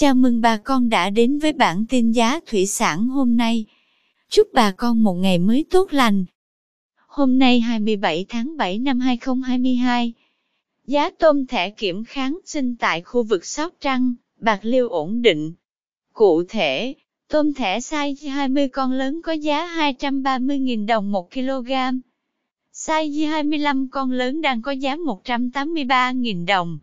Chào mừng bà con đã đến với bản tin giá thủy sản hôm nay. Chúc bà con một ngày mới tốt lành. Hôm nay 27 tháng 7 năm 2022, giá tôm thẻ kiểm kháng sinh tại khu vực Sóc Trăng, Bạc Liêu ổn định. Cụ thể, tôm thẻ size 20 con lớn có giá 230.000 đồng 1 kg. Size 25 con lớn đang có giá 183.000 đồng.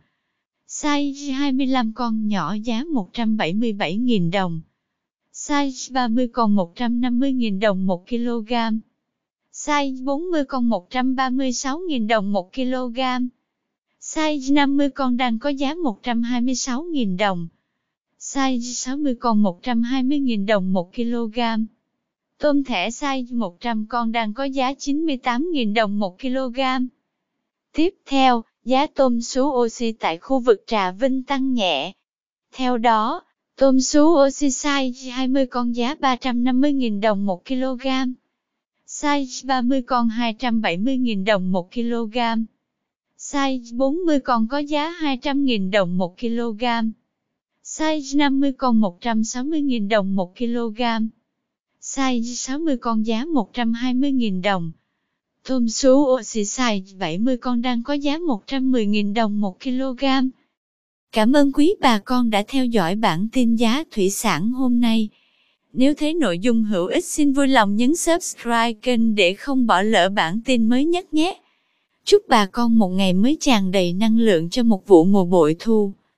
Size 25 con nhỏ giá 177.000 đồng. Size 30 con 150.000 đồng 1 kg. Size 40 con 136.000 đồng 1 kg. Size 50 con đang có giá 126.000 đồng. Size 60 con 120.000 đồng 1 kg. Tôm thẻ size 100 con đang có giá 98.000 đồng 1 kg. Tiếp theo, giá tôm sú oxy tại khu vực Trà Vinh tăng nhẹ. Theo đó, tôm sú oxy size 20 con giá 350.000 đồng 1 kg. Size 30 con 270.000 đồng 1 kg. Size 40 con có giá 200.000 đồng 1 kg. Size 50 con 160.000 đồng 1 kg. Size 60 con giá 120.000 đồng. Thơm số Oxyside 70 con đang có giá 110.000 đồng 1 kg. Cảm ơn quý bà con đã theo dõi bản tin giá thủy sản hôm nay. Nếu thấy nội dung hữu ích xin vui lòng nhấn subscribe kênh để không bỏ lỡ bản tin mới nhất nhé. Chúc bà con một ngày mới tràn đầy năng lượng cho một vụ mùa bội thu.